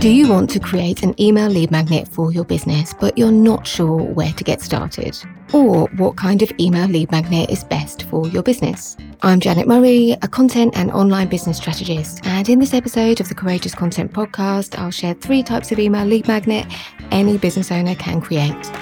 Do you want to create an email lead magnet for your business, but you're not sure where to get started? Or what kind of email lead magnet is best for your business? I'm Janet Murray, a content and online business strategist, and in this episode of the Courageous Content Podcast, I'll share three types of email lead magnet any business owner can create.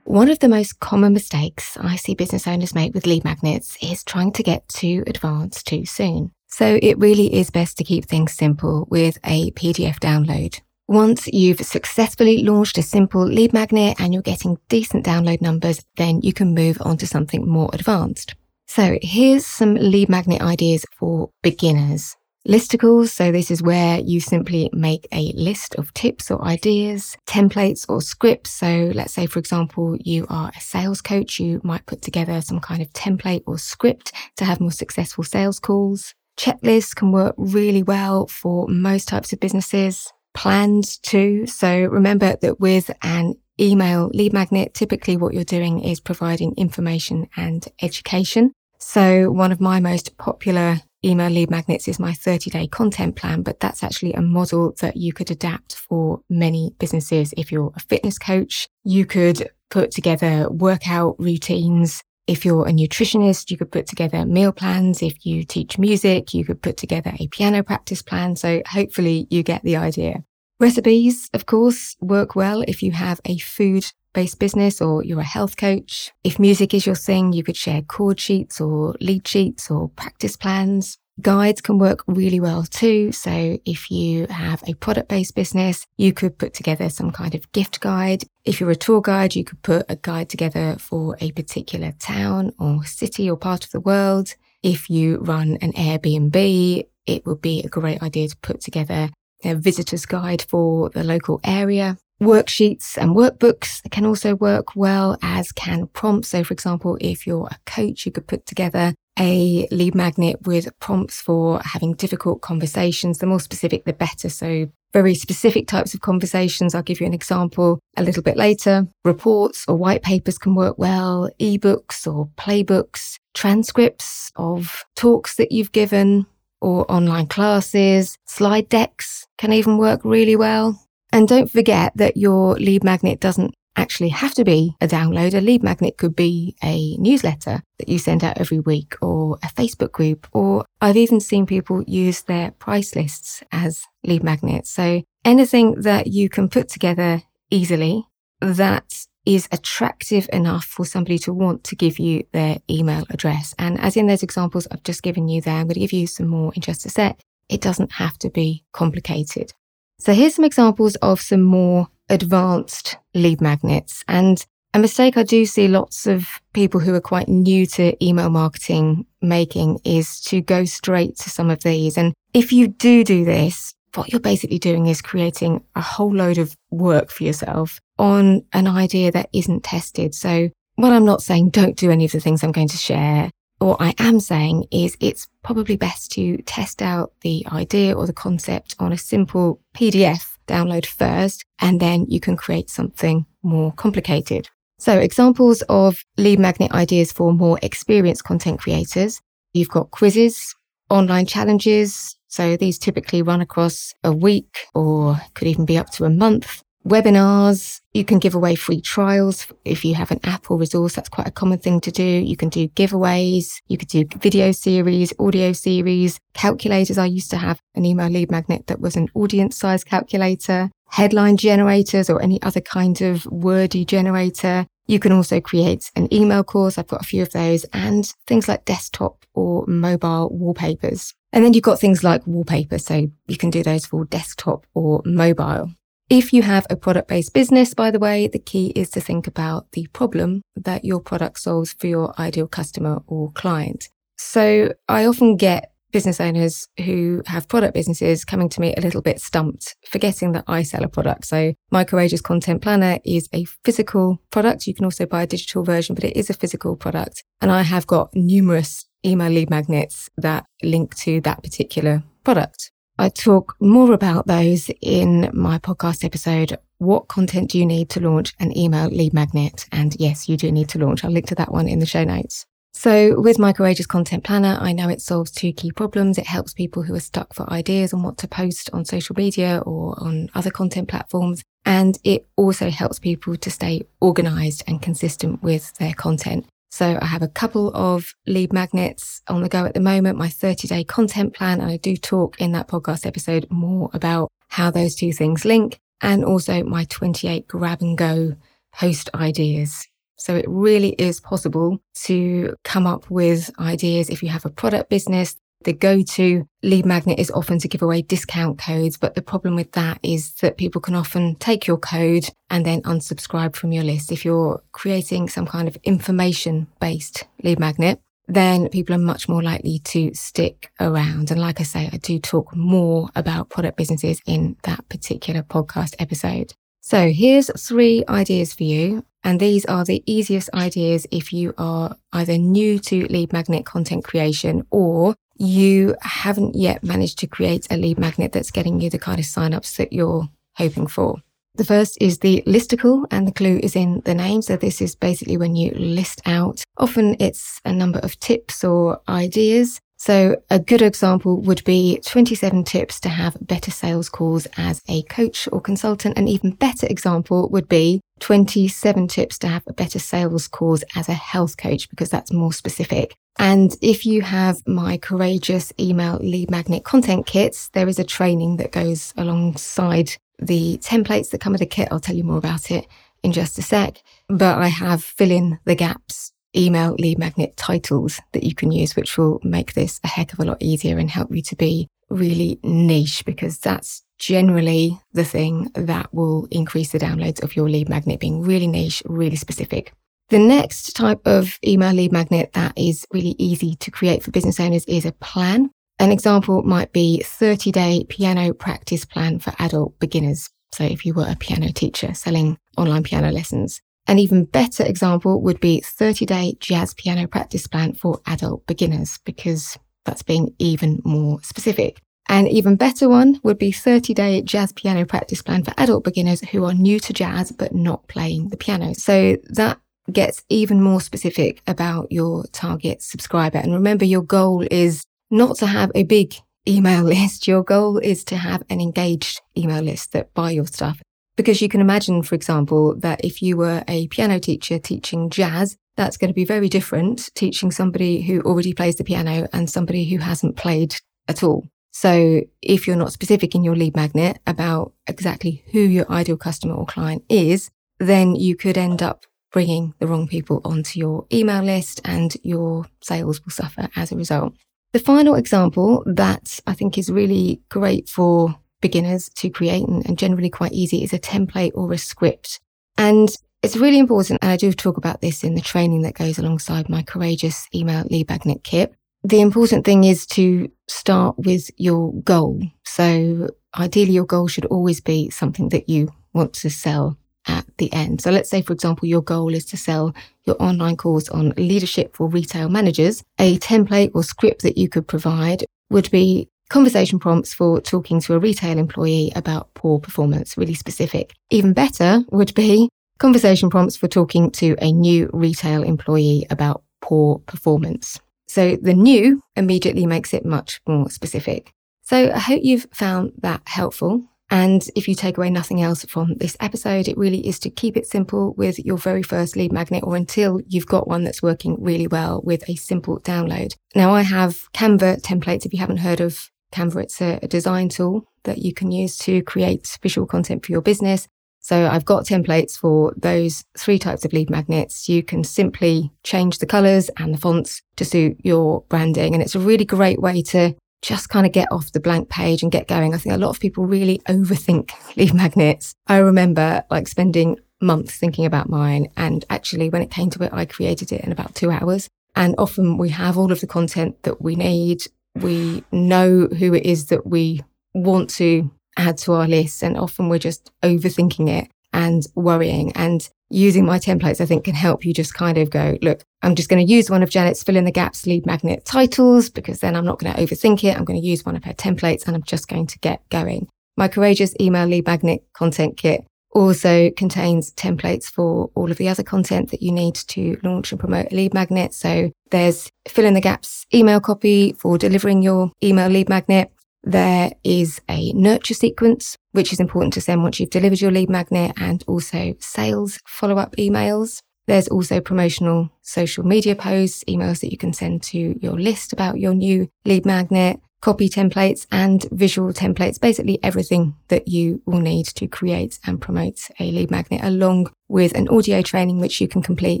One of the most common mistakes I see business owners make with lead magnets is trying to get too advanced too soon. So it really is best to keep things simple with a PDF download. Once you've successfully launched a simple lead magnet and you're getting decent download numbers, then you can move on to something more advanced. So here's some lead magnet ideas for beginners. Listicles, so this is where you simply make a list of tips or ideas, templates or scripts. So let's say, for example, you are a sales coach, you might put together some kind of template or script to have more successful sales calls. Checklists can work really well for most types of businesses. Plans too. So remember that with an email lead magnet, typically what you're doing is providing information and education. So one of my most popular email lead magnets is my 30 day content plan, but that's actually a model that you could adapt for many businesses. If you're a fitness coach, you could put together workout routines. If you're a nutritionist, you could put together meal plans. If you teach music, you could put together a piano practice plan. So hopefully you get the idea. Recipes, of course, work well if you have a food based business or you're a health coach. If music is your thing, you could share chord sheets or lead sheets or practice plans. Guides can work really well too. So if you have a product based business, you could put together some kind of gift guide. If you're a tour guide, you could put a guide together for a particular town or city or part of the world. If you run an Airbnb, it would be a great idea to put together a visitor's guide for the local area. Worksheets and workbooks can also work well as can prompts. So, for example, if you're a coach, you could put together a lead magnet with prompts for having difficult conversations. The more specific, the better. So, very specific types of conversations. I'll give you an example a little bit later. Reports or white papers can work well, ebooks or playbooks, transcripts of talks that you've given or online classes, slide decks can even work really well. And don't forget that your lead magnet doesn't actually have to be a download. A lead magnet could be a newsletter that you send out every week or a Facebook group, or I've even seen people use their price lists as lead magnets. So anything that you can put together easily that is attractive enough for somebody to want to give you their email address. And as in those examples I've just given you there, I'm going to give you some more in just a sec. It doesn't have to be complicated. So here's some examples of some more advanced lead magnets. And a mistake I do see lots of people who are quite new to email marketing making is to go straight to some of these. And if you do do this, what you're basically doing is creating a whole load of work for yourself on an idea that isn't tested. So what I'm not saying, don't do any of the things I'm going to share what I am saying is it's probably best to test out the idea or the concept on a simple PDF download first, and then you can create something more complicated. So examples of lead magnet ideas for more experienced content creators. You've got quizzes, online challenges. So these typically run across a week or could even be up to a month webinars. You can give away free trials if you have an app or resource. That's quite a common thing to do. You can do giveaways. You could do video series, audio series, calculators. I used to have an email lead magnet that was an audience size calculator, headline generators or any other kind of wordy generator. You can also create an email course. I've got a few of those and things like desktop or mobile wallpapers. And then you've got things like wallpaper. So you can do those for desktop or mobile. If you have a product based business, by the way, the key is to think about the problem that your product solves for your ideal customer or client. So I often get business owners who have product businesses coming to me a little bit stumped, forgetting that I sell a product. So my Courageous Content Planner is a physical product. You can also buy a digital version, but it is a physical product. And I have got numerous email lead magnets that link to that particular product. I talk more about those in my podcast episode. What content do you need to launch an email lead magnet? And yes, you do need to launch. I'll link to that one in the show notes. So with my Courageous Content Planner, I know it solves two key problems. It helps people who are stuck for ideas on what to post on social media or on other content platforms. And it also helps people to stay organized and consistent with their content. So I have a couple of lead magnets on the go at the moment, my 30 day content plan. And I do talk in that podcast episode more about how those two things link and also my 28 grab and go post ideas. So it really is possible to come up with ideas if you have a product business. The go-to lead magnet is often to give away discount codes, but the problem with that is that people can often take your code and then unsubscribe from your list. If you're creating some kind of information based lead magnet, then people are much more likely to stick around. And like I say, I do talk more about product businesses in that particular podcast episode. So here's three ideas for you. And these are the easiest ideas if you are either new to lead magnet content creation or you haven't yet managed to create a lead magnet that's getting you the kind of signups that you're hoping for. The first is the listicle, and the clue is in the name. So, this is basically when you list out. Often it's a number of tips or ideas so a good example would be 27 tips to have better sales calls as a coach or consultant. An even better example would be 27 tips to have a better sales calls as a health coach, because that's more specific. And if you have my courageous email lead magnet content kits, there is a training that goes alongside the templates that come with the kit. I'll tell you more about it in just a sec, but I have fill in the gaps email lead magnet titles that you can use, which will make this a heck of a lot easier and help you to be really niche because that's generally the thing that will increase the downloads of your lead magnet being really niche, really specific. The next type of email lead magnet that is really easy to create for business owners is a plan. An example might be 30 day piano practice plan for adult beginners. So if you were a piano teacher selling online piano lessons, an even better example would be 30 day jazz piano practice plan for adult beginners, because that's being even more specific. An even better one would be 30 day jazz piano practice plan for adult beginners who are new to jazz but not playing the piano. So that gets even more specific about your target subscriber. And remember, your goal is not to have a big email list. Your goal is to have an engaged email list that buy your stuff because you can imagine, for example, that if you were a piano teacher teaching jazz, that's going to be very different teaching somebody who already plays the piano and somebody who hasn't played at all. So if you're not specific in your lead magnet about exactly who your ideal customer or client is, then you could end up bringing the wrong people onto your email list and your sales will suffer as a result. The final example that I think is really great for beginners to create and, and generally quite easy is a template or a script. And it's really important, and I do talk about this in the training that goes alongside my courageous email lead magnet kit. The important thing is to start with your goal. So ideally your goal should always be something that you want to sell at the end. So let's say, for example, your goal is to sell your online course on leadership for retail managers. A template or script that you could provide would be Conversation prompts for talking to a retail employee about poor performance, really specific. Even better would be conversation prompts for talking to a new retail employee about poor performance. So the new immediately makes it much more specific. So I hope you've found that helpful. And if you take away nothing else from this episode, it really is to keep it simple with your very first lead magnet or until you've got one that's working really well with a simple download. Now I have Canva templates. If you haven't heard of Canva, it's a, design tool that you can use to create visual content for your business. So I've got templates for those three types of lead magnets. You can simply change the colors and the fonts to suit your branding. And it's a really great way to just kind of get off the blank page and get going. I think a lot of people really overthink lead magnets. I remember like spending months thinking about mine. And actually, when it came to it, I created it in about two hours. And often we have all of the content that we need we know who it is that we want to add to our list. And often we're just overthinking it and worrying. And using my templates, I think can help you just kind of go, look, I'm just going to use one of Janet's fill in the gaps lead magnet titles because then I'm not going to overthink it. I'm going to use one of her templates and I'm just going to get going. My courageous email lead magnet content kit also contains templates for all of the other content that you need to launch and promote a lead magnet. So there's fill in the gaps email copy for delivering your email lead magnet. There is a nurture sequence, which is important to send once you've delivered your lead magnet and also sales follow up emails. There's also promotional social media posts, emails that you can send to your list about your new lead magnet copy templates and visual templates, basically everything that you will need to create and promote a lead magnet along with an audio training, which you can complete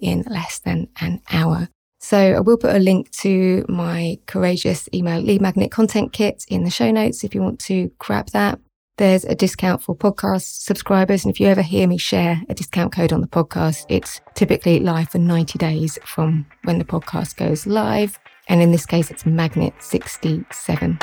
in less than an hour. So I will put a link to my courageous email lead magnet content kit in the show notes if you want to grab that. There's a discount for podcast subscribers. And if you ever hear me share a discount code on the podcast, it's typically live for 90 days from when the podcast goes live. And in this case, it's Magnet 67.